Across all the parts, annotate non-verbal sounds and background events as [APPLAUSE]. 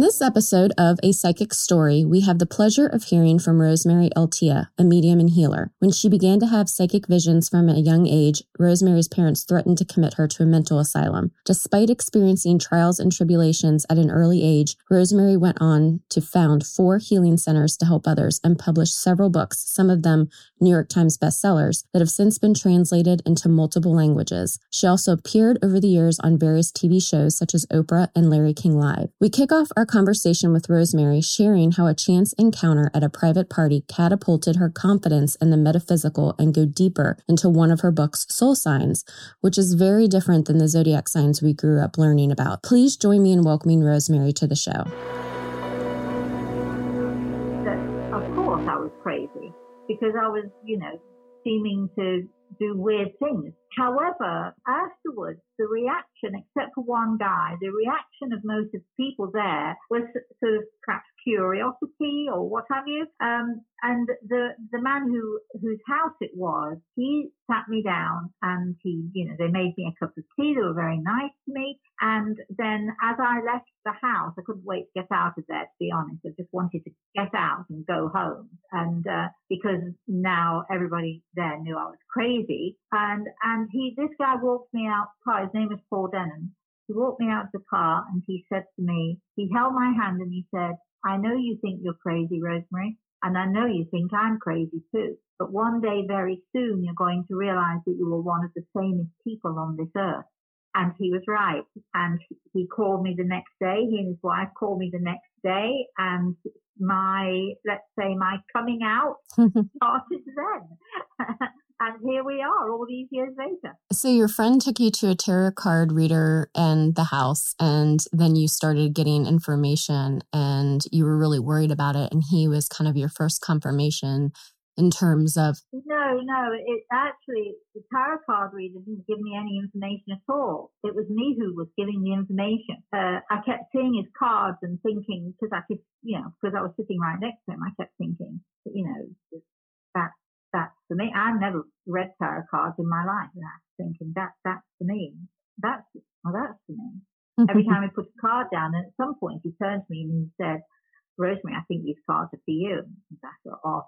In this episode of A Psychic Story, we have the pleasure of hearing from Rosemary Altea, a medium and healer. When she began to have psychic visions from a young age, Rosemary's parents threatened to commit her to a mental asylum. Despite experiencing trials and tribulations at an early age, Rosemary went on to found four healing centers to help others and published several books, some of them New York Times bestsellers, that have since been translated into multiple languages. She also appeared over the years on various TV shows such as Oprah and Larry King Live. We kick off our conversation with Rosemary, sharing how a chance encounter at a private party catapulted her confidence in the metaphysical and go deeper into one of her books, Soul Signs, which is very different than the zodiac signs we grew up learning about. Please join me in welcoming Rosemary to the show. Of course, I was crazy because I was, you know, seeming to do weird things. However, afterwards, the reaction, except for one guy, the reaction of most of the people there was sort of perhaps curiosity or what have you. Um, and the the man who whose house it was, he sat me down and he, you know, they made me a cup of tea. They were very nice to me. And then as I left the house, I couldn't wait to get out of there. To be honest, I just wanted to get out and go home. And uh, because now everybody there knew I was crazy, and and he, this guy walked me out. His name is Paul Denham. He walked me out of the car and he said to me, he held my hand and he said, I know you think you're crazy, Rosemary, and I know you think I'm crazy too. But one day, very soon, you're going to realize that you are one of the sanest people on this earth. And he was right. And he called me the next day. He and his wife called me the next day. And my, let's say, my coming out [LAUGHS] started then. [LAUGHS] and here we are all these years later. So your friend took you to a tarot card reader and the house, and then you started getting information, and you were really worried about it. And he was kind of your first confirmation in terms of. No, no, it actually the tarot card reader didn't give me any information at all. It was me who was giving the information. Uh, I kept seeing his cards and thinking because I could, you know, because I was sitting right next to him, I kept thinking, you know, that that's for me. I've never read tarot cards in my life. And I was thinking that that's for me. That's well, that's for me. Every time [LAUGHS] he put a card down, and at some point he turned to me and he said, "Rosemary, I think these cards are for you." And I thought, "Oh."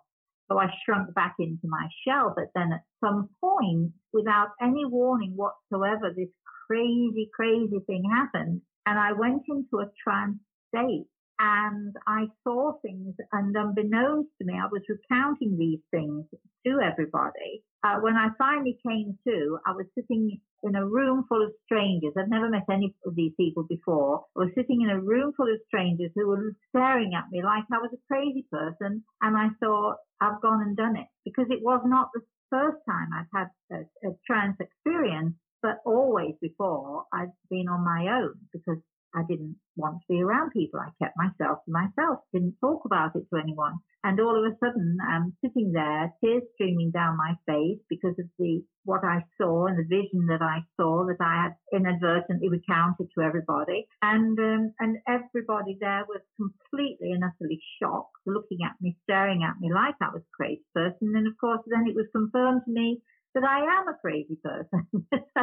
So I shrunk back into my shell. But then at some point, without any warning whatsoever, this crazy, crazy thing happened, and I went into a trance state and I saw things, and unbeknownst to me, I was recounting these things to everybody. Uh, when I finally came to, I was sitting in a room full of strangers. I've never met any of these people before. I was sitting in a room full of strangers who were staring at me like I was a crazy person. And I thought, I've gone and done it because it was not the first time I'd had a, a trance experience, but always before I'd been on my own because I didn't want to be around people. I kept myself to myself, didn't talk about it to anyone. And all of a sudden, I'm sitting there, tears streaming down my face because of the what I saw and the vision that I saw that I had inadvertently recounted to everybody. And um, and everybody there was completely and utterly shocked, looking at me, staring at me like I was a crazy person. And of course, then it was confirmed to me that I am a crazy person. [LAUGHS] so,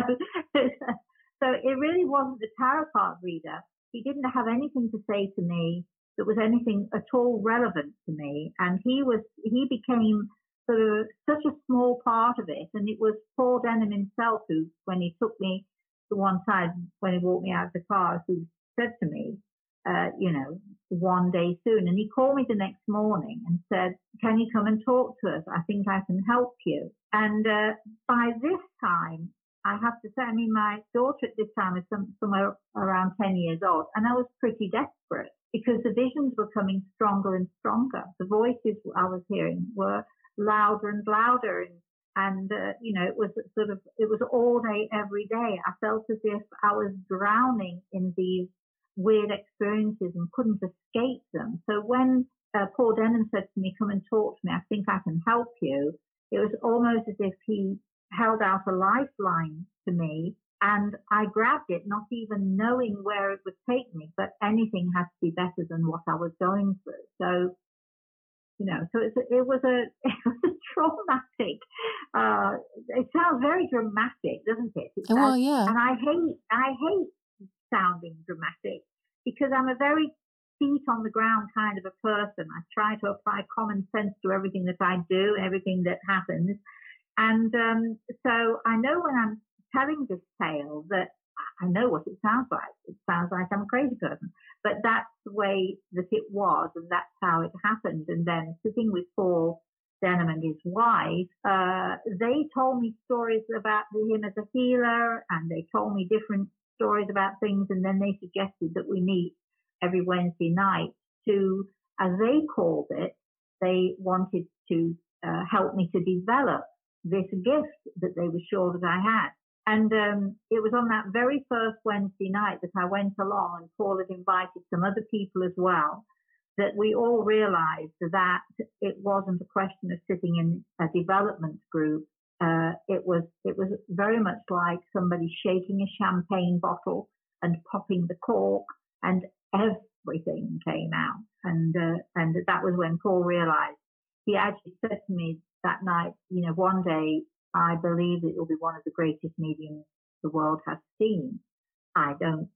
[LAUGHS] so it really wasn't the tarot card reader. He didn't have anything to say to me that was anything at all relevant to me. And he was, he became sort of such a small part of it. And it was Paul Denham himself who, when he took me to one side, when he walked me out of the car, who said to me, uh, you know, one day soon. And he called me the next morning and said, Can you come and talk to us? I think I can help you. And uh, by this time, I have to say, I mean, my daughter at this time is some, somewhere around 10 years old, and I was pretty desperate because the visions were coming stronger and stronger. The voices I was hearing were louder and louder, and, and uh, you know, it was sort of, it was all day, every day. I felt as if I was drowning in these weird experiences and couldn't escape them. So when uh, Paul Denham said to me, "Come and talk to me. I think I can help you," it was almost as if he held out a lifeline to me and I grabbed it, not even knowing where it would take me, but anything had to be better than what I was going through. So, you know, so it was a, [LAUGHS] it was a traumatic, uh, it sounds very dramatic, doesn't it? it well, yeah. And I hate, I hate sounding dramatic because I'm a very feet on the ground kind of a person. I try to apply common sense to everything that I do, everything that happens. And um, so I know when I'm telling this tale that I know what it sounds like. It sounds like I'm a crazy person, but that's the way that it was, and that's how it happened. And then sitting with Paul Denham and his wife, uh, they told me stories about him as a healer, and they told me different stories about things, and then they suggested that we meet every Wednesday night to, as they called it, they wanted to uh, help me to develop this gift that they were sure that I had. And um, it was on that very first Wednesday night that I went along, and Paul had invited some other people as well, that we all realized that it wasn't a question of sitting in a development group. Uh, it was it was very much like somebody shaking a champagne bottle and popping the cork, and everything came out. And uh, and that was when Paul realized. He actually said to me that night, you know, one day I believe it will be one of the greatest mediums the world has seen. I don't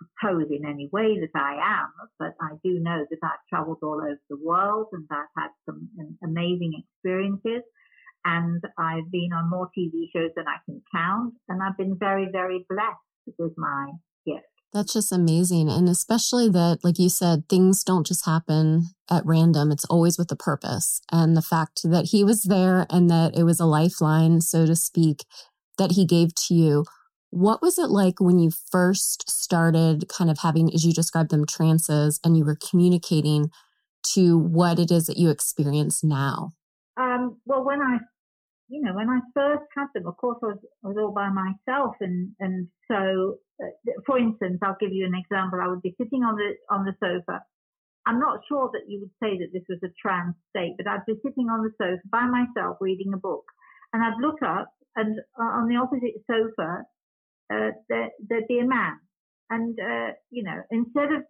propose in any way that I am, but I do know that I've traveled all over the world and I've had some um, amazing experiences. And I've been on more TV shows than I can count. And I've been very, very blessed with my. That's just amazing. And especially that, like you said, things don't just happen at random. It's always with a purpose. And the fact that he was there and that it was a lifeline, so to speak, that he gave to you. What was it like when you first started kind of having, as you described them, trances and you were communicating to what it is that you experience now? Um, well, when I you know, when I first had them, of course, I was, I was all by myself, and and so, uh, for instance, I'll give you an example. I would be sitting on the on the sofa. I'm not sure that you would say that this was a trance state, but I'd be sitting on the sofa by myself reading a book, and I'd look up, and uh, on the opposite sofa, uh, there, would be a man, and uh, you know, instead of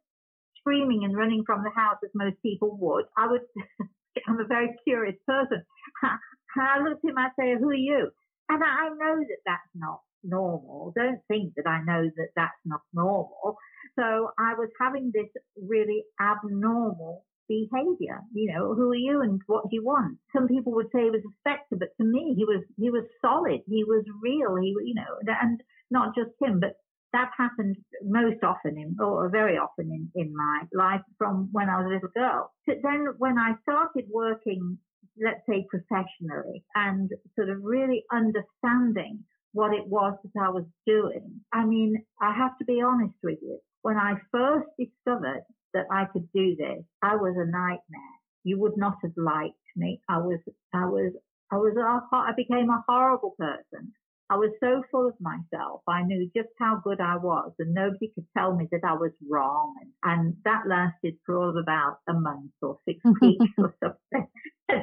screaming and running from the house as most people would, I would. [LAUGHS] I'm a very curious person. [LAUGHS] And I looked at him, I say, who are you? And I know that that's not normal. Don't think that I know that that's not normal. So I was having this really abnormal behavior. You know, who are you and what do you want? Some people would say he was a specter, but to me, he was, he was solid. He was real. He, you know, and not just him, but that happened most often in, or very often in, in my life from when I was a little girl. So then when I started working let's say professionally and sort of really understanding what it was that I was doing. I mean, I have to be honest with you. When I first discovered that I could do this, I was a nightmare. You would not have liked me. I was, I was, I was, a, I became a horrible person. I was so full of myself. I knew just how good I was, and nobody could tell me that I was wrong. And, and that lasted for all of about a month or six [LAUGHS] weeks or something.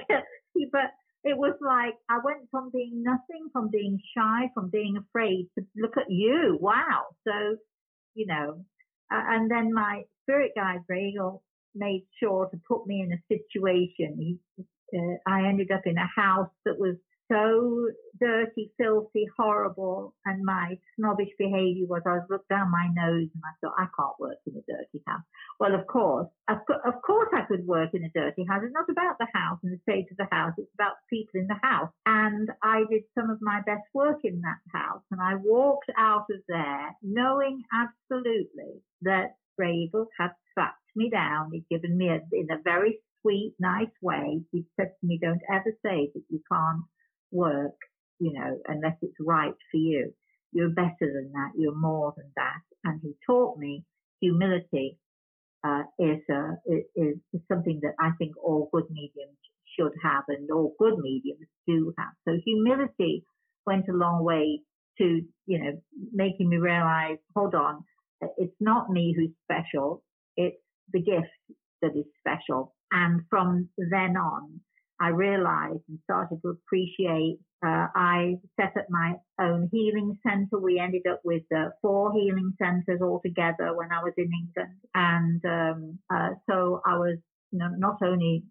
[LAUGHS] but it was like I went from being nothing, from being shy, from being afraid to look at you. Wow. So, you know, uh, and then my spirit guide, Grey Eagle, made sure to put me in a situation. He, uh, I ended up in a house that was so dirty, filthy, horrible. And my snobbish behavior was I looked down my nose and I thought, I can't work in a dirty house. Well, of course, of, of course I could work in a dirty house. It's not about the house and the state of the house. It's about people in the house. And I did some of my best work in that house. And I walked out of there knowing absolutely that Grey Eagle had slapped me down. He'd given me a, in a very sweet, nice way. He said to me, don't ever say that you can't work, you know, unless it's right for you. You're better than that. You're more than that. And he taught me humility uh, is, is, is something that I think all good mediums should have and all good mediums do have. So humility went a long way to, you know, making me realize, hold on, it's not me who's special. It's the gift that is special. And from then on, I realized and started to appreciate. Uh, I set up my own healing center. We ended up with uh, four healing centers altogether when I was in England. And um, uh, so I was you know, not only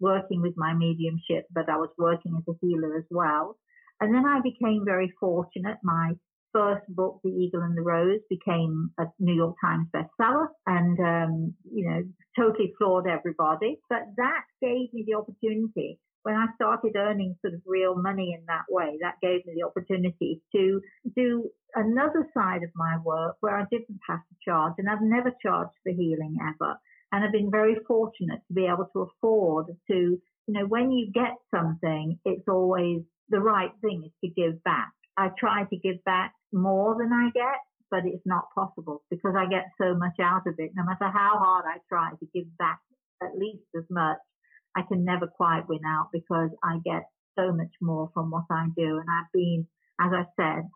working with my mediumship, but I was working as a healer as well. And then I became very fortunate. My first book, The Eagle and the Rose, became a New York Times bestseller and, um, you know, totally floored everybody. But that gave me the opportunity when I started earning sort of real money in that way, that gave me the opportunity to do another side of my work where I didn't have to charge. And I've never charged for healing ever. And I've been very fortunate to be able to afford to, you know, when you get something, it's always the right thing is to give back. I try to give back more than I get, but it's not possible because I get so much out of it. No matter how hard I try to give back at least as much, I can never quite win out because I get so much more from what I do. And I've been, as I said,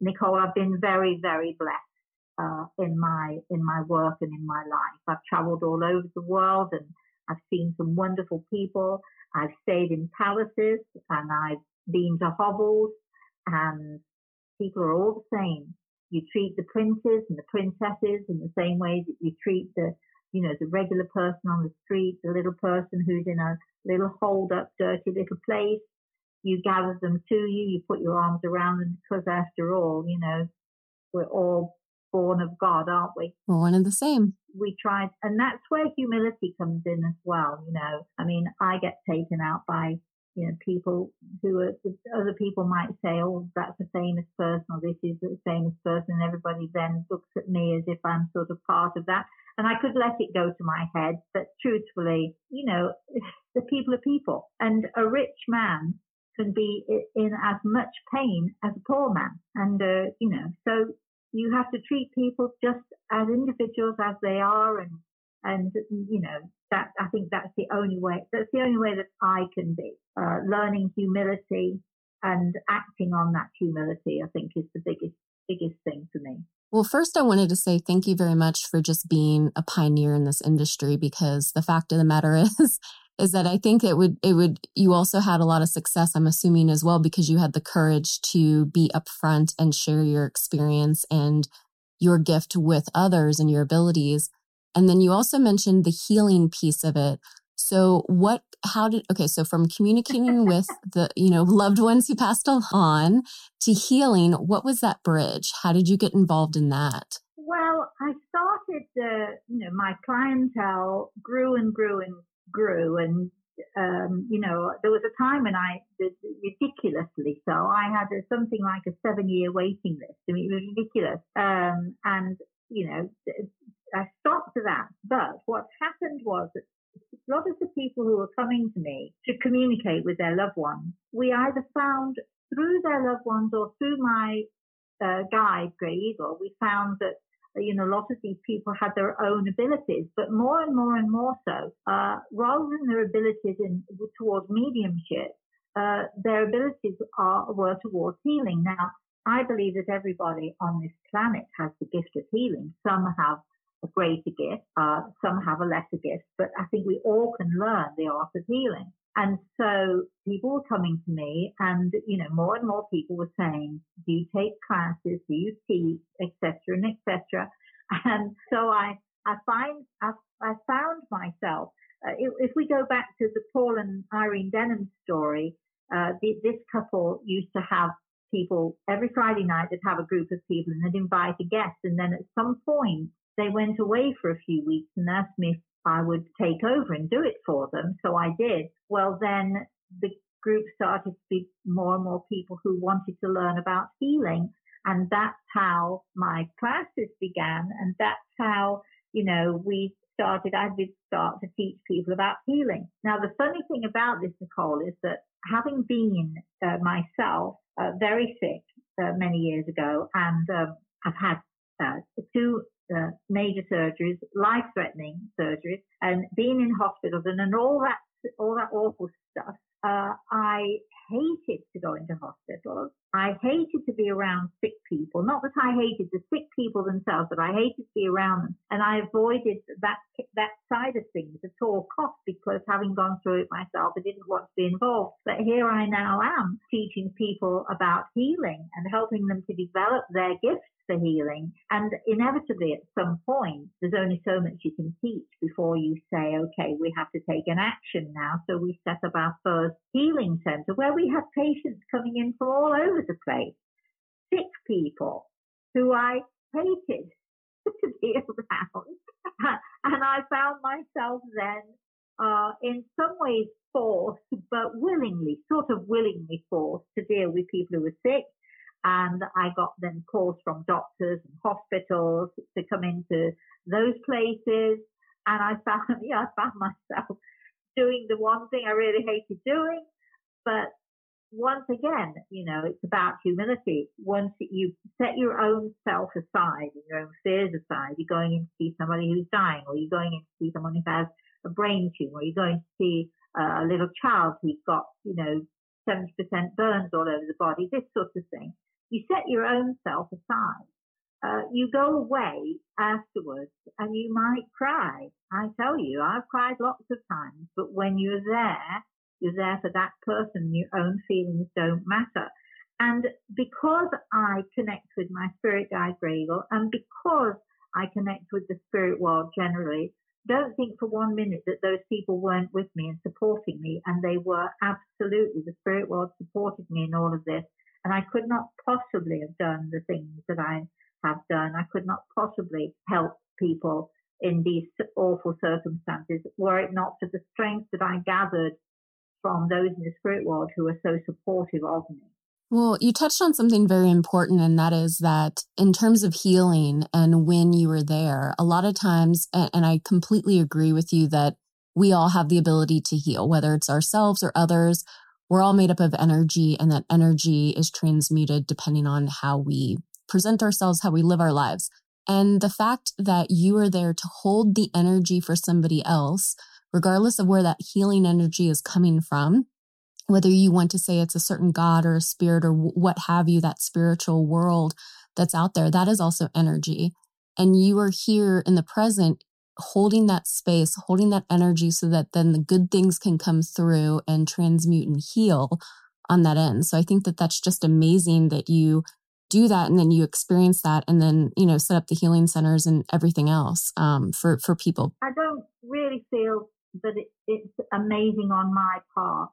Nichole, I've been very, very blessed. Uh, in my in my work and in my life, I've travelled all over the world and I've seen some wonderful people. I've stayed in palaces and I've been to hovels and people are all the same. You treat the princes and the princesses in the same way that you treat the, you know, the regular person on the street, the little person who's in a little holed up, dirty little place. You gather them to you, you put your arms around them because after all, you know, we're all born of God, aren't we? We're one and the same. We try, and that's where humility comes in as well. You know, I mean, I get taken out by you know, people who are, other people might say, oh, that's a famous person or this is a famous person. And everybody then looks at me as if I'm sort of part of that. And I could let it go to my head. But truthfully, you know, [LAUGHS] the people are people and a rich man can be in as much pain as a poor man. And, uh, you know, so you have to treat people just as individuals as they are and and you know that I think that's the only way. That's the only way that I can be uh, learning humility and acting on that humility. I think is the biggest biggest thing for me. Well, first, I wanted to say thank you very much for just being a pioneer in this industry because the fact of the matter [LAUGHS] is, is that I think it would, it would, you also had a lot of success, I'm assuming as well, because you had the courage to be upfront and share your experience and your gift with others and your abilities. And then you also mentioned the healing piece of it. So what how did okay, so from communicating [LAUGHS] with the, you know, loved ones who passed on to healing, what was that bridge? How did you get involved in that? Well, I started uh, you know, my clientele grew and grew and grew and um, you know, there was a time when I, ridiculously so, I had a, something like a seven year waiting list. I mean, it was ridiculous. Um, and, you know, I stopped that. But what happened was that a lot of the people who were coming to me to communicate with their loved ones, we either found through their loved ones or through my uh, guide, Grey Eagle, we found that you know, a lot of these people had their own abilities, but more and more and more so, uh, rather than their abilities in towards mediumship, uh, their abilities are were towards healing. Now, I believe that everybody on this planet has the gift of healing. Some have a greater gift, uh, some have a lesser gift, but I think we all can learn the art of healing. And so people were coming to me and, you know, more and more people were saying, do you take classes? Do you teach, etc. and etc. And so I, I find, I, I found myself, uh, if, if, we go back to the Paul and Irene Denham story, uh, the, this couple used to have people every Friday night they'd have a group of people and they'd invite a guest. And then at some point they went away for a few weeks and asked me if I would take over and do it for them. So I did. Well, then the group started to be more and more people who wanted to learn about healing. And that's how my classes began. And that's how, you know, we started, I did start to teach people about healing. Now, the funny thing about this, Nichole, is that having been uh, myself uh, very sick uh, many years ago, and um, I've had uh, two uh, major surgeries, life-threatening surgeries, and being in hospitals and, and all that all that awful stuff. Uh, I hated to go into hospitals. I hated to be around sick people. Not that I hated the sick people themselves, but I hated to be around them. And I avoided that that side of things at all costs because having gone through it myself, I didn't want to be involved. But here I now am teaching people about healing and helping them to develop their gifts for healing. And inevitably, at some point, there's only so much you can teach before you say, okay, we have to take an action now. So we set up our first healing center where we have patients coming in from all over the place, sick people who I hated [LAUGHS] to be around. [LAUGHS] and I found myself then uh, in some ways forced, but willingly, sort of willingly forced to deal with people who were sick and I got then calls from doctors and hospitals to come into those places. And I found, [LAUGHS] yeah, I found myself doing the one thing I really hated doing. But once again, you know, it's about humility. Once you set your own self aside and your own fears aside, you're going in to see somebody who's dying, or you're going in to see someone who has a brain tumor, or you're going to see a little child who's got, you know, 70% burns all over the body, this sort of thing you set your own self aside. Uh, you go away afterwards and you might cry. I tell you, I've cried lots of times, but when you're there, you're there for that person. Your own feelings don't matter. And because I connect with my spirit guide Grey Eagle and because I connect with the spirit world generally, don't think for one minute that those people weren't with me and supporting me. And they were absolutely, the spirit world supported me in all of this. And I could not possibly have done the things that I have done. I could not possibly help people in these awful circumstances were it not for the strength that I gathered from those in the spirit world who are so supportive of me. Well, you touched on something very important, and that is that in terms of healing and when you were there, a lot of times, and I completely agree with you that we all have the ability to heal, whether it's ourselves or others we're all made up of energy and that energy is transmuted depending on how we present ourselves, how we live our lives. And the fact that you are there to hold the energy for somebody else, regardless of where that healing energy is coming from, whether you want to say it's a certain God or a spirit or what have you, that spiritual world that's out there, that is also energy. And you are here in the present holding that space, holding that energy so that then the good things can come through and transmute and heal on that end. So I think that that's just amazing that you do that and then you experience that and then, you know, set up the healing centers and everything else um, for, for people. I don't really feel that it, it's amazing on my part.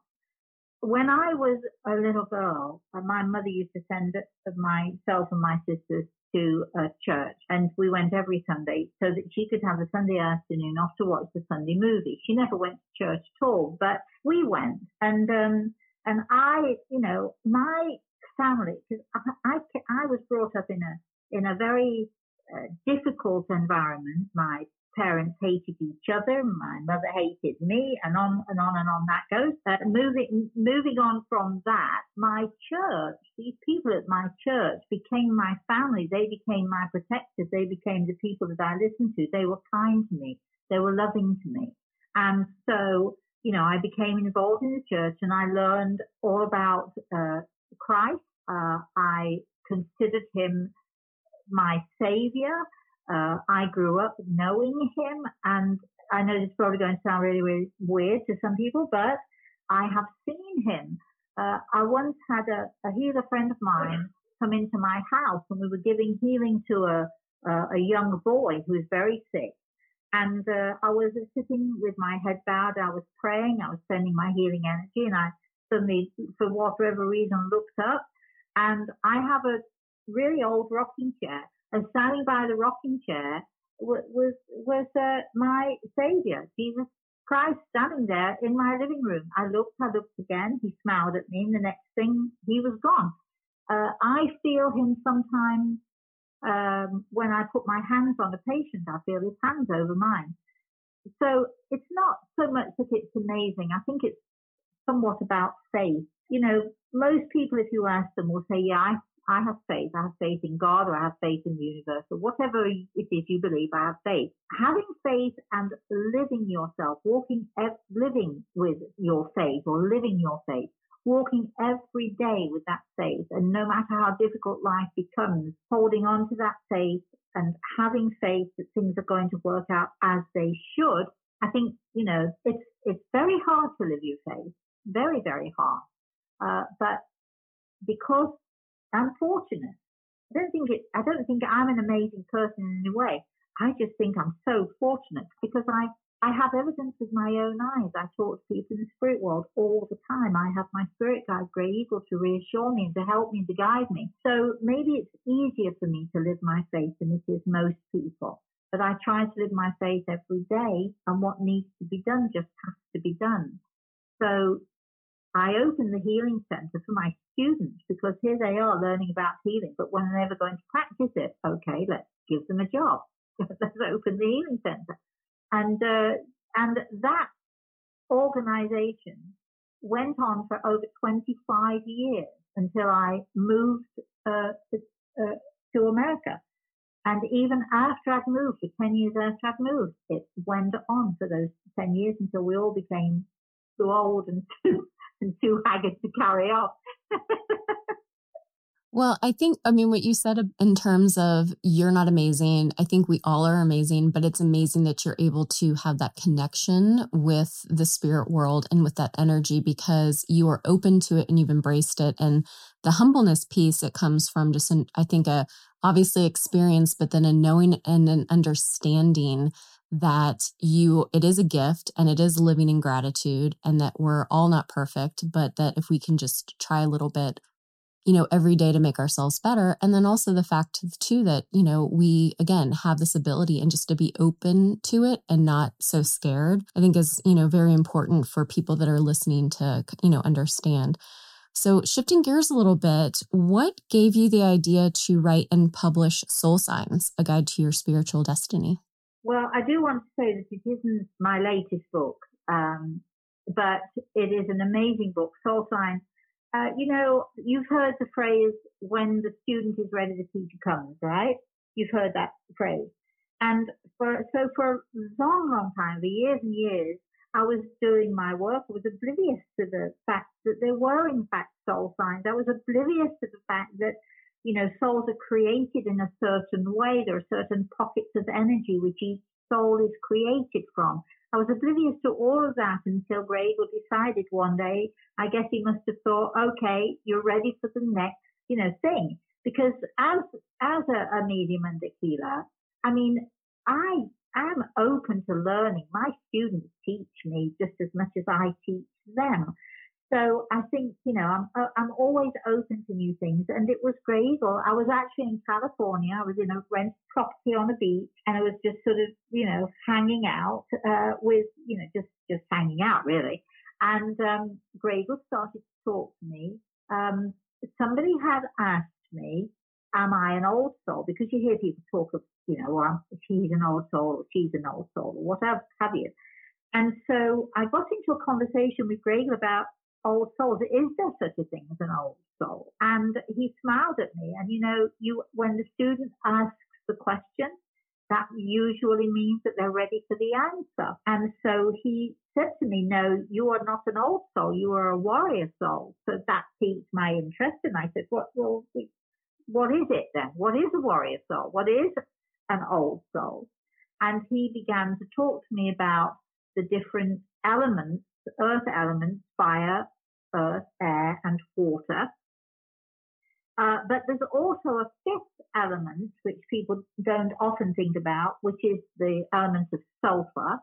When I was a little girl, uh, my mother used to send myself and my sisters to a church and we went every Sunday so that she could have a Sunday afternoon off to watch the Sunday movie. She never went to church at all, but we went and, um, and I, you know, my family, because I, I, I was brought up in a, in a very uh, difficult environment. My parents hated each other. My mother hated me, and on and on and on that goes. Uh, moving moving on from that, my church, these people at my church became my family. They became my protectors. They became the people that I listened to. They were kind to me. They were loving to me, and so you know I became involved in the church, and I learned all about uh, Christ. Uh, I considered him my savior. Uh, I grew up knowing him, and I know this is probably going to sound really, really weird to some people, but I have seen him. Uh, I once had a, a healer friend of mine come into my house, and we were giving healing to a a, a young boy who was very sick. And uh, I was sitting with my head bowed. I was praying. I was sending my healing energy, and I suddenly, for whatever reason, looked up, and I have a really old rocking chair, and standing by the rocking chair was was, was uh, my Savior, Jesus Christ, standing there in my living room. I looked, I looked again. He smiled at me, and the next thing, he was gone. Uh, I feel him sometimes um, when I put my hands on a patient. I feel his hands over mine. So it's not so much that it's amazing. I think it's somewhat about faith. You know, most people, if you ask them, will say, "Yeah, I I have faith. I have faith in God or I have faith in the universe or whatever it is you believe, I have faith. Having faith and living yourself, walking, living with your faith or living your faith, walking every day with that faith. And no matter how difficult life becomes, holding on to that faith and having faith that things are going to work out as they should. I think, you know, it's, it's very hard to live your faith. Very, very hard. Uh, but because I'm fortunate. I don't think it, I don't think I'm an amazing person in any way. I just think I'm so fortunate because I, I have evidence with my own eyes. I talk to people in the spirit world all the time. I have my spirit guide, Grey Eagle, to reassure me and to help me and to guide me. So maybe it's easier for me to live my faith than it is most people. But I try to live my faith every day and what needs to be done just has to be done. So I open the healing center for my students because here they are learning about healing, but when they're going to practice it, okay, let's give them a job. [LAUGHS] let's open the healing center. And, uh, and that organization went on for over 25 years until I moved uh, to, uh, to America. And even after I'd moved, for 10 years after I'd moved, it went on for those 10 years until we all became too old and [LAUGHS] too and too haggard to carry on. Well, I think, I mean, what you said in terms of you're not amazing, I think we all are amazing, but it's amazing that you're able to have that connection with the spirit world and with that energy because you are open to it and you've embraced it. And the humbleness piece, it comes from just, an, I think, a obviously experience, but then a knowing and an understanding that you it is a gift and it is living in gratitude and that we're all not perfect but that if we can just try a little bit you know every day to make ourselves better. And then also the fact too that you know we again have this ability and just to be open to it and not so scared i think is you know very important for people that are listening to you know understand. So shifting gears a little bit what gave you the idea to write and publish soul signs a guide to your spiritual destiny well, I do want to say that it isn't my latest book, um, but it is an amazing book, Soul Signs. Uh, you know, you've heard the phrase, when the student is ready, the teacher comes, right? You've heard that phrase. And for, so for a long, long time, for years and years, I was doing my work. I was oblivious to the fact that there were, in fact, soul signs. I was oblivious to the fact that you know, souls are created in a certain way. There are certain pockets of energy which each soul is created from. I was oblivious to all of that until Grey Eagle decided one day, I guess he must have thought, okay, you're ready for the next, you know, thing. Because as, as a, a medium and a healer, I mean, I am open to learning. My students teach me just as much as I teach them. So I think, you know, I'm, uh, I'm always open to new things. And it was great. I was actually in California. I was in a rent property on a beach and I was just sort of, you know, hanging out, uh, with, you know, just, just hanging out really. And, um, Eagle started to talk to me. Um, somebody had asked me, am I an old soul? Because you hear people talk of, you know, well, she's an old soul, or she's an old soul, or whatever have you. And so I got into a conversation with Greg about old souls. Is there such a thing as an old soul? And he smiled at me. And you know, you when the student asks the question, that usually means that they're ready for the answer. And so he said to me, No, you are not an old soul, you are a warrior soul. So that piqued my interest. And I said, What well, what is it then? What is a warrior soul? What is an old soul? And he began to talk to me about the different elements, earth elements, fire, earth, air, and water. Uh, but there's also a fifth element which people don't often think about, which is the element of sulfur.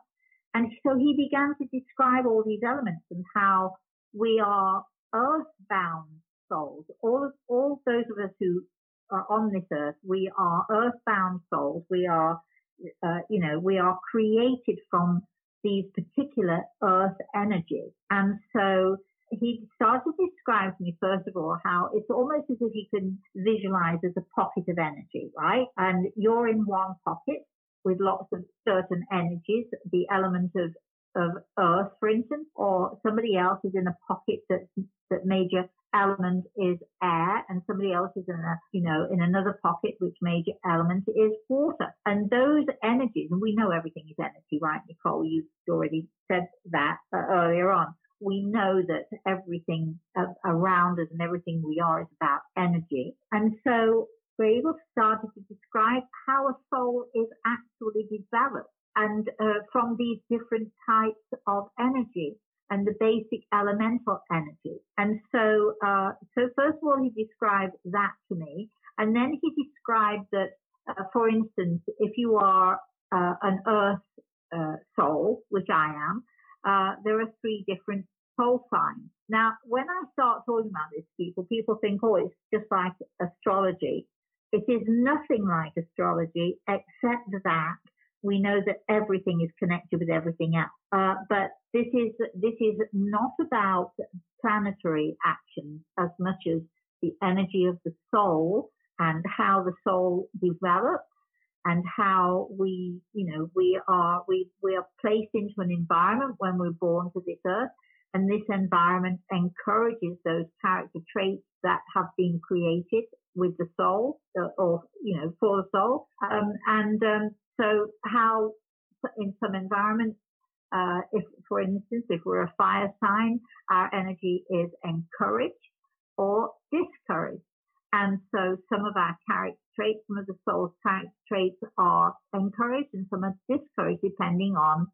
And so he began to describe all these elements and how we are earthbound souls. All of, all those of us who are on this earth, we are earthbound souls. We are, uh, you know, we are created from these particular earth energies. And so he started to describe to me, first of all, how it's almost as if you can visualize as a pocket of energy, right? And you're in one pocket with lots of certain energies, the element of, of earth, for instance, or somebody else is in a pocket that, that major element is air and somebody else is in a, you know, in another pocket, which major element is water. And those energies, and we know everything is energy, right, Nichole? You already said that uh, earlier on. We know that everything around us and everything we are is about energy. And so Grey Eagle started to describe how a soul is actually developed and uh, from these different types of energy and the basic elemental energy. And so, uh, so first of all, he described that to me, and then he described that, uh, for instance, if you are uh, an earth uh, soul, which I am, uh, there are three different soul signs. Now, when I start talking about this, people people think, oh, it's just like astrology. It is nothing like astrology, except that we know that everything is connected with everything else. Uh, but this is this is not about planetary actions as much as the energy of the soul and how the soul develops and how we, you know, we are we we are placed into an environment when we're born to this earth, and this environment encourages those character traits that have been created with the soul, uh, or you know, for the soul, um, and um, so how in some environments, uh, if, for instance, if we're a fire sign, our energy is encouraged or discouraged. And so some of our character traits, some of the soul's character traits are encouraged and some are discouraged depending on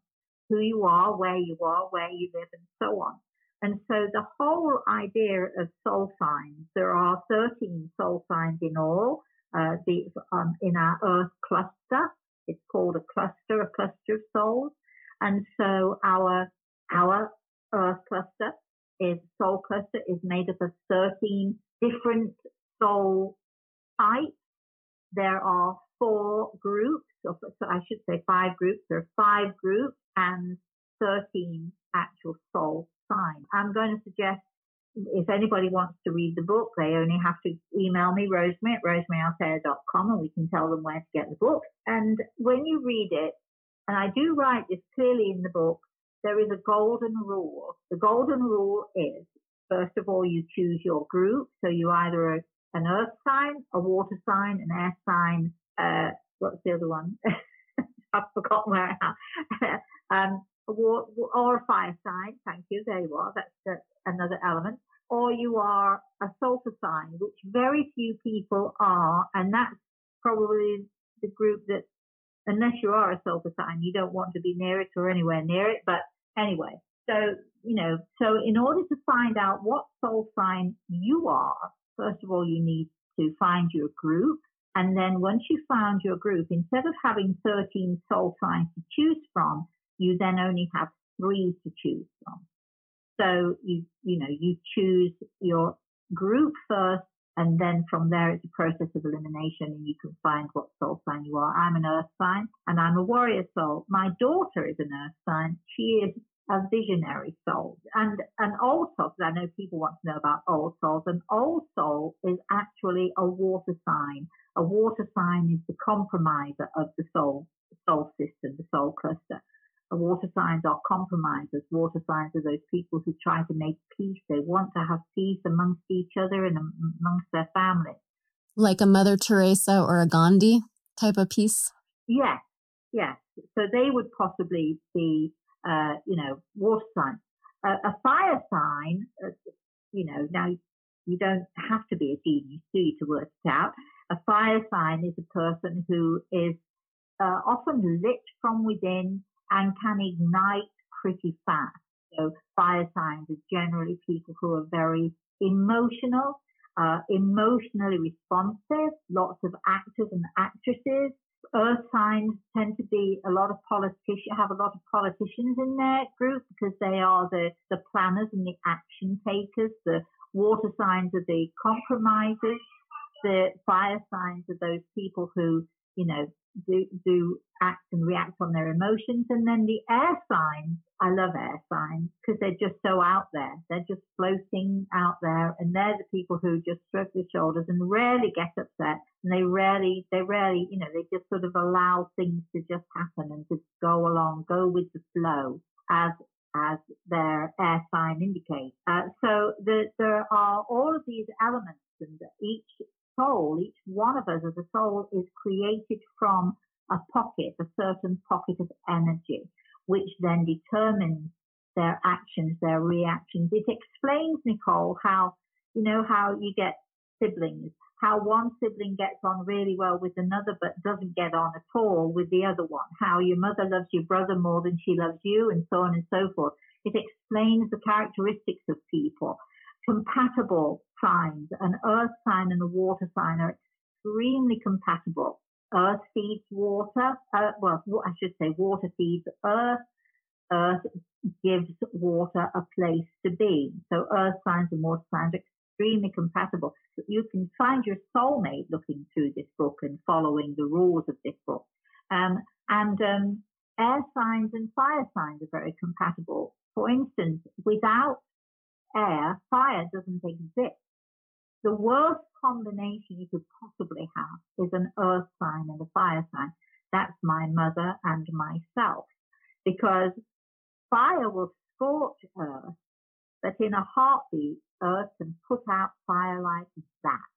who you are, where you are, where you live, and so on. And so the whole idea of soul signs, there are 13 soul signs in all, uh, the, um, in our Earth cluster. It's called a cluster, a cluster of souls. And so our, our Earth cluster is soul cluster is made up of 13 different soul types. There are four groups, or so I should say five groups. There are five groups and 13 actual soul signs. I'm going to suggest if anybody wants to read the book, they only have to email me, Rosemary at rosemaryaltea.com, and we can tell them where to get the book. And when you read it, and I do write this clearly in the book, there is a golden rule. The golden rule is, first of all, you choose your group. So you either an earth sign, a water sign, an air sign, uh, what's the other one? [LAUGHS] I've forgotten where I am. [LAUGHS] um, or a fire sign. Thank you. There you are. That's, another element. Or you are a sulfur sign, which very few people are, and that's probably the group that, unless you are a sulfur sign, you don't want to be near it or anywhere near it. But anyway, so you know, so in order to find out what soul sign you are, first of all, you need to find your group. And then once you found your group, instead of having 13 soul signs to choose from, you then only have three to choose from. So you, you know, you choose your group first and then from there it's a process of elimination and you can find what soul sign you are. I'm an earth sign and I'm a warrior soul. My daughter is an earth sign. She is a visionary soul. And an old soul, because I know people want to know about old souls, an old soul is actually a water sign. A water sign is the compromiser of the soul, soul system, the soul cluster water signs are compromisers. Water signs are those people who try to make peace. They want to have peace amongst each other and amongst their families. Like a Mother Teresa or a Gandhi type of peace? Yes, yes. So they would possibly be, uh, you know, water signs. Uh, a fire sign, uh, you know, now You don't have to be a genius, do you, to work it out? A fire sign is a person who is uh, often lit from within and can ignite pretty fast. So fire signs are generally people who are very emotional, uh, emotionally responsive, lots of actors and actresses. Earth signs tend to be a lot of politicians, have a lot of politicians in their group because they are the, the planners and the action takers. The water signs are the compromisers. The fire signs are those people who, you know, do, do act and react on their emotions. And then the air signs, I love air signs because they're just so out there. They're just floating out there and they're the people who just shrug their shoulders and rarely get upset. And they rarely, they rarely, you know, they just sort of allow things to just happen and just go along, go with the flow as as their air sign indicates. Uh, so the, there are all of these elements and each soul, each one of us as a soul is created from a pocket, a certain pocket of energy, which then determines their actions, their reactions. It explains, Nichole, how, you know, how you get siblings, how one sibling gets on really well with another, but doesn't get on at all with the other one, how your mother loves your brother more than she loves you, and so on and so forth. It explains the characteristics of people compatible signs. An earth sign and a water sign are extremely compatible. Earth feeds water. Uh, well, I should say water feeds earth. Earth gives water a place to be. So earth signs and water signs are extremely compatible. You can find your soulmate looking through this book and following the rules of this book. Um, and um, air signs and fire signs are very compatible. For instance, without air, fire doesn't exist. The worst combination you could possibly have is an earth sign and a fire sign. That's my mother and myself. Because fire will scorch earth, but in a heartbeat, earth can put out fire like that.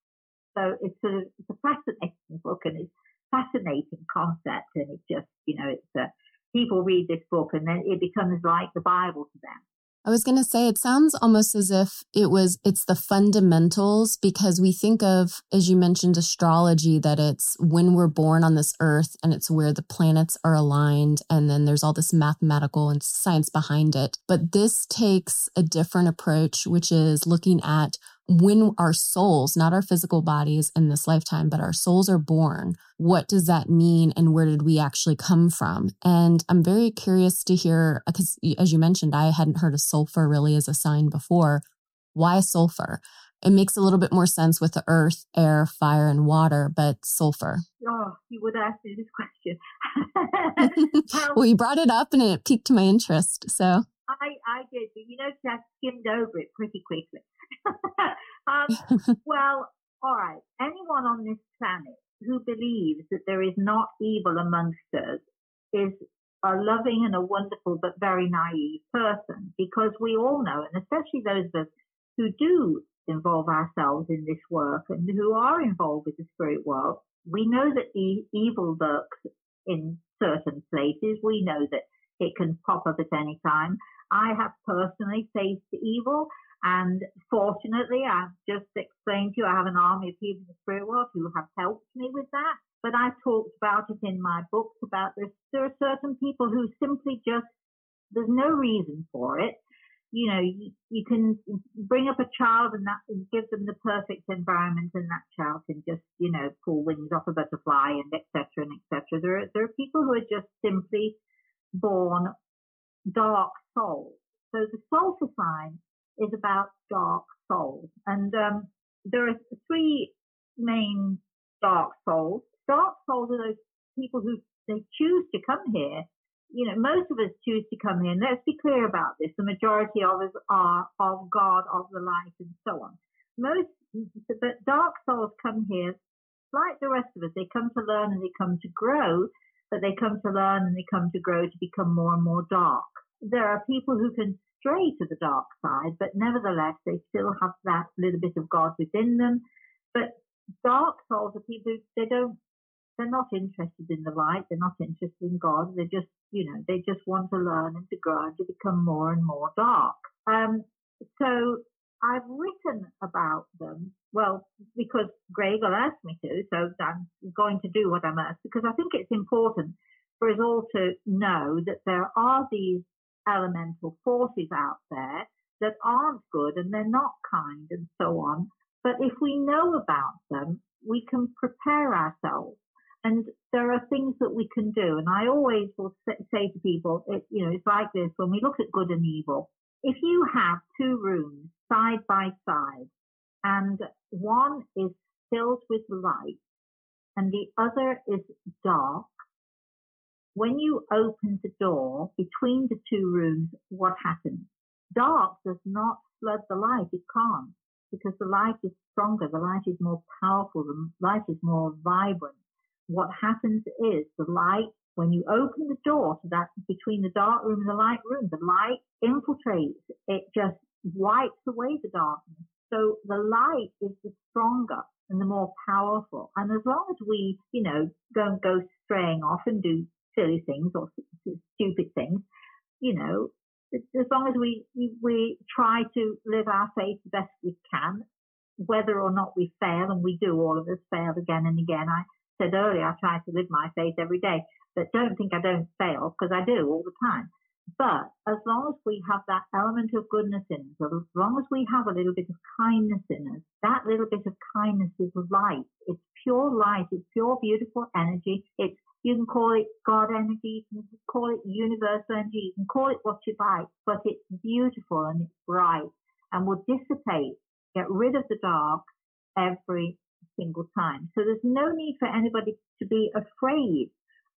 So it's it's a fascinating book and it's fascinating concept and it's just, you know, it's a, people read this book and then it becomes like the Bible to them. I was going to say it sounds almost as if it was it's the fundamentals because we think of as you mentioned astrology that it's when we're born on this earth and it's where the planets are aligned and then there's all this mathematical and science behind it. But this takes a different approach which is looking at when our souls, not our physical bodies in this lifetime, but our souls are born, what does that mean and where did we actually come from? And I'm very curious to hear, because as you mentioned, I hadn't heard of sulfur really as a sign before. Why sulfur? It makes a little bit more sense with the earth, air, fire, and water, but sulfur. Oh, you would ask me this question. [LAUGHS] [LAUGHS] well, you brought it up and it piqued my interest. So I, I did, but you know, I skimmed over it pretty quickly. [LAUGHS] um, well, all right. Anyone on this planet who believes that there is not evil amongst us is a loving and a wonderful but very naive person because we all know, and especially those of us who do involve ourselves in this work and who are involved with the spirit world, we know that e- evil lurks in certain places. We know that it can pop up at any time. I have personally faced evil and fortunately, I've just explained to you, I have an army of people in the spirit world who have helped me with that. But I talked about it in my books about this. There are certain people who simply just, there's no reason for it. You know, you, you can bring up a child and that and give them the perfect environment and that child can just, you know, pull wings off a butterfly and etc. and etc. There are, there are people who are just simply born dark souls. So the sulfur sign is about dark souls. And um, there are three main dark souls. Dark souls are those people who they choose to come here. You know, most of us choose to come here. And let's be clear about this. The majority of us are of God, of the light, and so on. Most, but dark souls come here like the rest of us. They come to learn and they come to grow, but they come to learn and they come to grow to become more and more dark. There are people who can stray to the dark side, but nevertheless, they still have that little bit of God within them. But dark souls are people they don't, they're not interested in the light. They're not interested in God. They just, you know, they just want to learn and to grow and to become more and more dark. Um, so I've written about them. Well, because Grey Eagle asked me to, so I'm going to do what I'm asked, because I think it's important for us all to know that there are these elemental forces out there that aren't good and they're not kind and so on. But if we know about them, we can prepare ourselves. And there are things that we can do. And I always will say to people, it, you know, it's like this when we look at good and evil. If you have two rooms side by side and one is filled with light and the other is dark, when you open the door between the two rooms, what happens? Dark does not flood the light. It can't because the light is stronger. The light is more powerful. The light is more vibrant. What happens is the light, when you open the door to that between the dark room and the light room, the light infiltrates. It just wipes away the darkness. So the light is the stronger and the more powerful. And as long as we, you know, don't go straying off and do silly things or stupid things, you know, as long as we, we try to live our faith the best we can, whether or not we fail, and we do, all of us fail again and again. I said earlier, I try to live my faith every day, but don't think I don't fail because I do all the time. But as long as we have that element of goodness in us, as long as we have a little bit of kindness in us, that little bit of kindness is light. It's pure light. It's pure, beautiful energy. It's you can call it God energy, you can call it universal energy, you can call it what you like, but it's beautiful and it's bright and will dissipate, get rid of the dark every single time. So there's no need for anybody to be afraid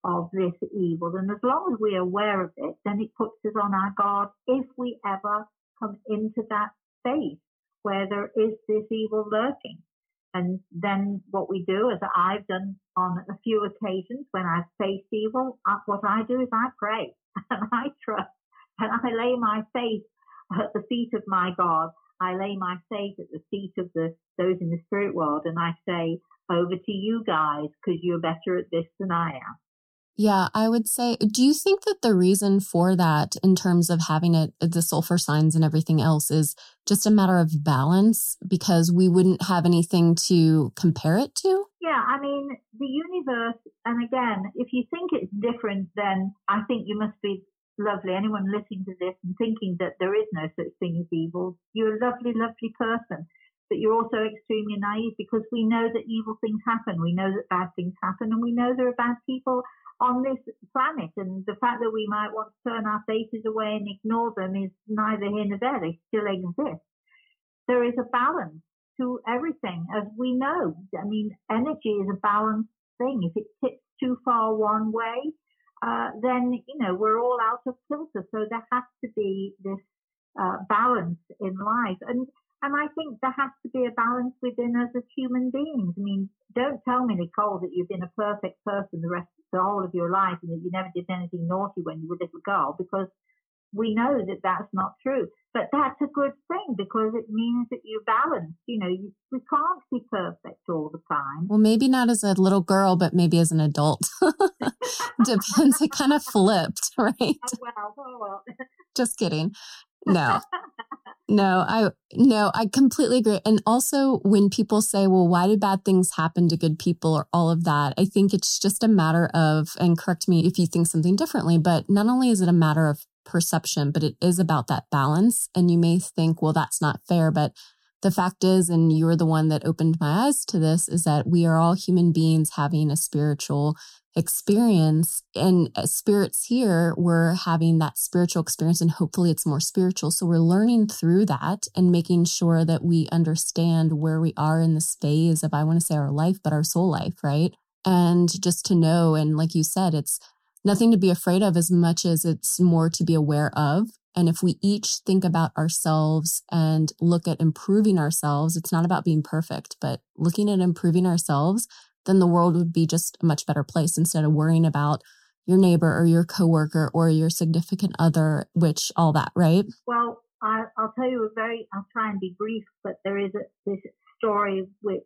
of this evil. And as long as we're aware of it, then it puts us on our guard if we ever come into that space where there is this evil lurking. And then what we do, as I've done on a few occasions when I've faced evil, uh, what I do is I pray [LAUGHS] and I trust and I lay my faith at the feet of my God. I lay my faith at the feet of the those in the spirit world, and I say, "Over to you guys, because you're better at this than I am." Yeah, I would say, do you think that the reason for that, in terms of having it, the sulfur signs and everything else, is just a matter of balance because we wouldn't have anything to compare it to? Yeah, I mean, the universe, and again, if you think it's different, then I think you must be lovely. Anyone listening to this and thinking that there is no such thing as evil, you're a lovely, lovely person. But you're also extremely naive because we know that evil things happen. We know that bad things happen, and we know there are bad people on this planet. And the fact that we might want to turn our faces away and ignore them is neither here nor there. They still exist. There is a balance to everything, as we know. I mean, energy is a balanced thing. If it tips too far one way, uh, then, you know, we're all out of kilter. So there has to be this uh, balance in life. And and I think there has to be a balance within us as human beings. I mean, don't tell me, Nichole, that you've been a perfect person the rest the whole of your life and that you never did anything naughty when you were a little girl because we know that that's not true. But that's a good thing because it means that you're balanced. You know, you, we can't be perfect all the time. Well, maybe not as a little girl, but maybe as an adult. [LAUGHS] Depends. it kind of flipped, [LAUGHS] right? Oh, well, oh, well. Just kidding. [LAUGHS] No. No, I no, I completely agree. And also when people say, "Well, why do bad things happen to good people?" or all of that, I think it's just a matter of and correct me if you think something differently, but not only is it a matter of perception, but it is about that balance and you may think, "Well, that's not fair," but the fact is, and you're the one that opened my eyes to this, is that we are all human beings having a spiritual experience and uh, spirits here we're having that spiritual experience and hopefully it's more spiritual. So we're learning through that and making sure that we understand where we are in this phase of i want to say our life but our soul life right? And just to know and like you said it's nothing to be afraid of as much as it's more to be aware of and if we each think about ourselves and look at improving ourselves, it's not about being perfect, but looking at improving ourselves, then the world would be just a much better place instead of worrying about your neighbor or your coworker or your significant other, which all that, right? Well, I, will tell you a very, I'll try and be brief, but there is a, this story which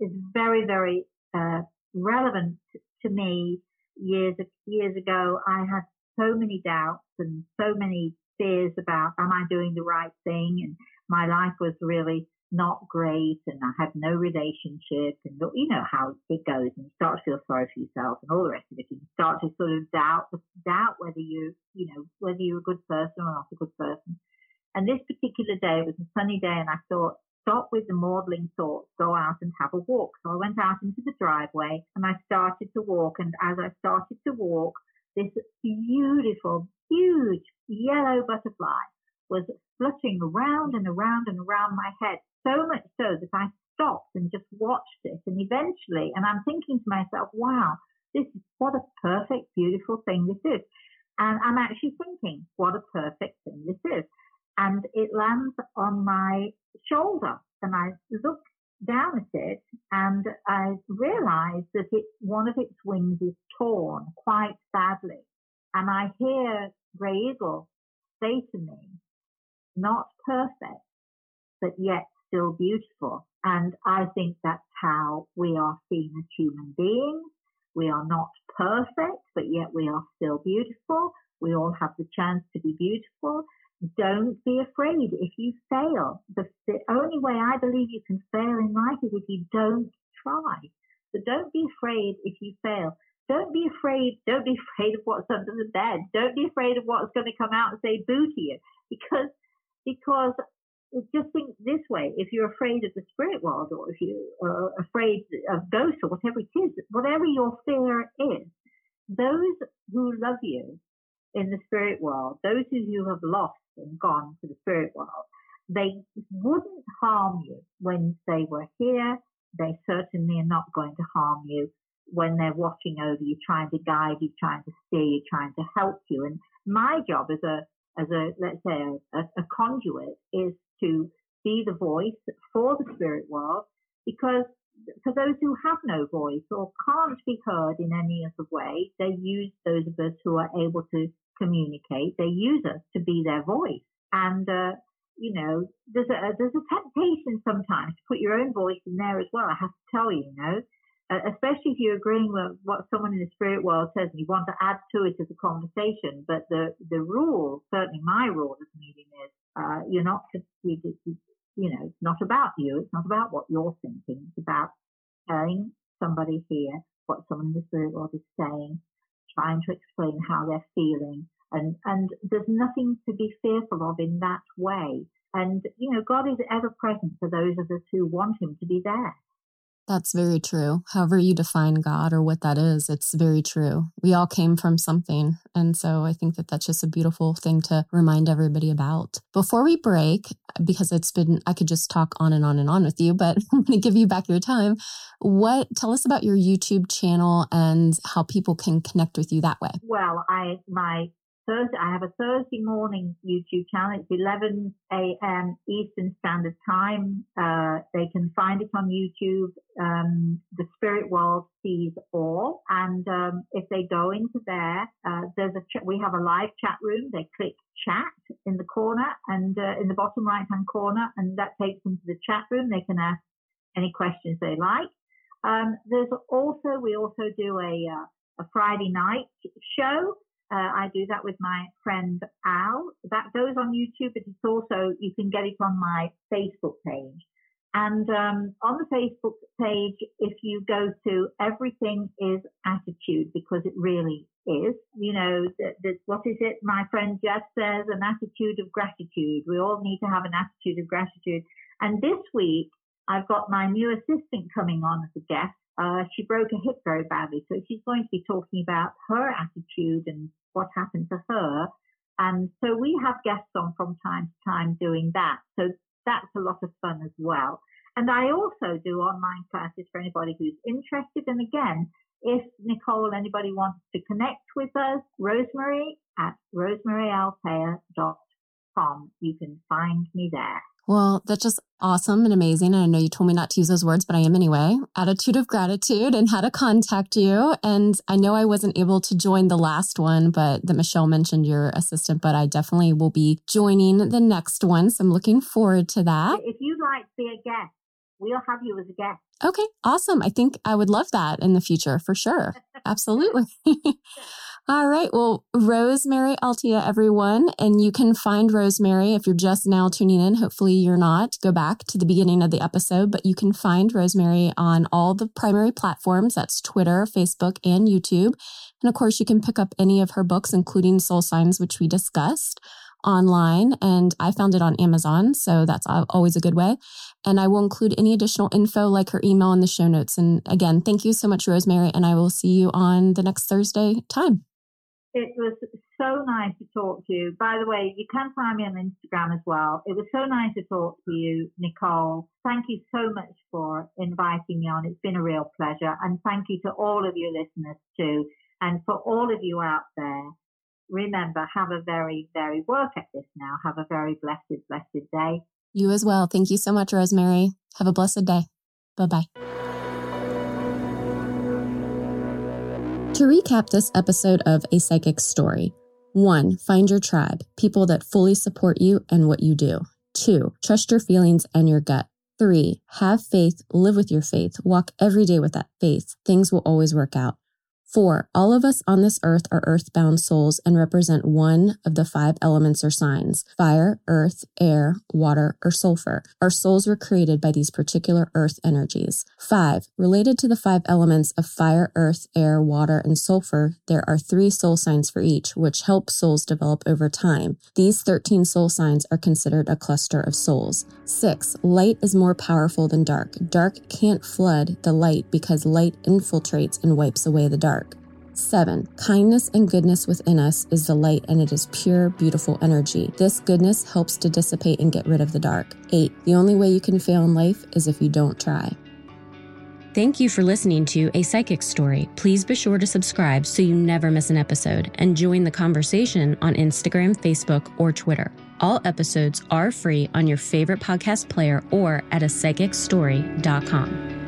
is very, very uh, relevant to me. Years years ago, I had so many doubts and so many fears about am I doing the right thing and my life was really not great and I had no relationship and you know how it goes and you start to feel sorry for yourself and all the rest of it and you start to sort of doubt doubt whether you you know whether you're a good person or not a good person. And this particular day was a sunny day and I thought stop with the maudling thoughts, go out and have a walk. So I went out into the driveway and I started to walk and as I started to walk this beautiful huge yellow butterfly was fluttering around and around and around my head so much so that I stopped and just watched it. And eventually, and I'm thinking to myself, wow, this is what a perfect, beautiful thing this is. And I'm actually thinking, what a perfect thing this is. And it lands on my shoulder. And I look down at it and I realize that it, one of its wings is torn quite badly. And I hear Grey Eagle say to me, not perfect, but yet still beautiful. And I think that's how we are seen as human beings. We are not perfect, but yet we are still beautiful. We all have the chance to be beautiful. Don't be afraid if you fail. The, the only way I believe you can fail in life is if you don't try. So don't be afraid if you fail. Don't be afraid. Don't be [LAUGHS] afraid of what's under the bed. Don't be afraid of what's going to come out and say boo to you because because just think this way if you're afraid of the spirit world or if you're uh, afraid of ghosts or whatever it is, whatever your fear is, those who love you in the spirit world, those who you who have lost and gone to the spirit world, they wouldn't harm you when they were here. They certainly are not going to harm you when they're watching over you, trying to guide you, trying to steer you, trying to help you. And my job as a as a let's say a, a conduit is to be the voice for the spirit world because for those who have no voice or can't be heard in any other way, they use those of us who are able to communicate. They use us to be their voice. And, uh, you know, there's a, there's a temptation sometimes to put your own voice in there as well. I have to tell you, you know, uh, especially if you're agreeing with what someone in the spirit world says and you want to add to it as a conversation. But the, the rule, certainly my rule as a medium is, uh, you're not, you, you know, it's not about you. It's not about what you're thinking. It's about telling somebody here what someone in the spirit world is saying, trying to explain how they're feeling. And, and there's nothing to be fearful of in that way. And, you know, God is ever present for those of us who want him to be there. That's very true. However, you define God or what that is, it's very true. We all came from something. And so I think that that's just a beautiful thing to remind everybody about. Before we break, because it's been, I could just talk on and on and on with you, but [LAUGHS] I'm going to give you back your time. What, tell us about your YouTube channel and how people can connect with you that way. Well, I, my Thursday, I have a Thursday morning YouTube channel. It's 11 a.m. Eastern Standard Time. Uh, they can find it on YouTube. Um, the Spirit World sees all. And um, if they go into there, uh, there's a ch- we have a live chat room. They click chat in the corner and uh, in the bottom right hand corner, and that takes them to the chat room. They can ask any questions they like. Um, there's also we also do a uh, a Friday night show uh, I do that with my friend Al. That goes on YouTube, but it's also, you can get it on my Facebook page. And um, on the Facebook page, if you go to everything is attitude, because it really is, you know, that, that what is it? My friend Jeff says, an attitude of gratitude. We all need to have an attitude of gratitude. And this week, I've got my new assistant coming on as a guest. Uh, she broke a hip very badly, so she's going to be talking about her attitude and what happened to her. And so we have guests on from time to time doing that. So that's a lot of fun as well. And I also do online classes for anybody who's interested. And again, if Nichole, anybody wants to connect with us, Rosemary at rosemaryaltea.com. You can find me there. Well, that's just awesome and amazing. And I know you told me not to use those words, but I am anyway. Attitude of gratitude and how to contact you. And I know I wasn't able to join the last one, but that Michelle mentioned your assistant, but I definitely will be joining the next one. So I'm looking forward to that. If you'd like to be a guest, we'll have you as a guest. Okay, awesome. I think I would love that in the future for sure. absolutely. [LAUGHS] All right. Well, Rosemary Altea, everyone. And you can find Rosemary if you're just now tuning in. Hopefully, you're not. Go back to the beginning of the episode, but you can find Rosemary on all the primary platforms that's Twitter, Facebook, and YouTube. And of course, you can pick up any of her books, including Soul Signs, which we discussed online. And I found it on Amazon. So that's always a good way. And I will include any additional info like her email in the show notes. And again, thank you so much, Rosemary. And I will see you on the next Thursday time. It was so nice to talk to you. By the way, you can find me on Instagram as well. It was so nice to talk to you, Nichole. Thank you so much for inviting me on. It's been a real pleasure. And thank you to all of you listeners too. And for all of you out there, remember, have a very, very work at this now. Have a very blessed, blessed day. You as well. Thank you so much, Rosemary. Have a blessed day. Bye bye. To recap this episode of A Psychic's Story 1. Find your tribe, people that fully support you and what you do. 2. Trust your feelings and your gut. 3. Have faith, live with your faith, walk every day with that faith. Things will always work out. Four, all of us on this earth are earthbound souls and represent one of the five elements or signs fire, earth, air, water, or sulfur. Our souls were created by these particular earth energies. Five, related to the five elements of fire, earth, air, water, and sulfur, there are three soul signs for each, which help souls develop over time. These 13 soul signs are considered a cluster of souls. Six, light is more powerful than dark. Dark can't flood the light because light infiltrates and wipes away the dark. Seven, kindness and goodness within us is the light and it is pure, beautiful energy. This goodness helps to dissipate and get rid of the dark. Eight, the only way you can fail in life is if you don't try. Thank you for listening to A Psychic's Story. Please be sure to subscribe so you never miss an episode and join the conversation on Instagram, Facebook, or Twitter. All episodes are free on your favorite podcast player or at apsychicsstory.com.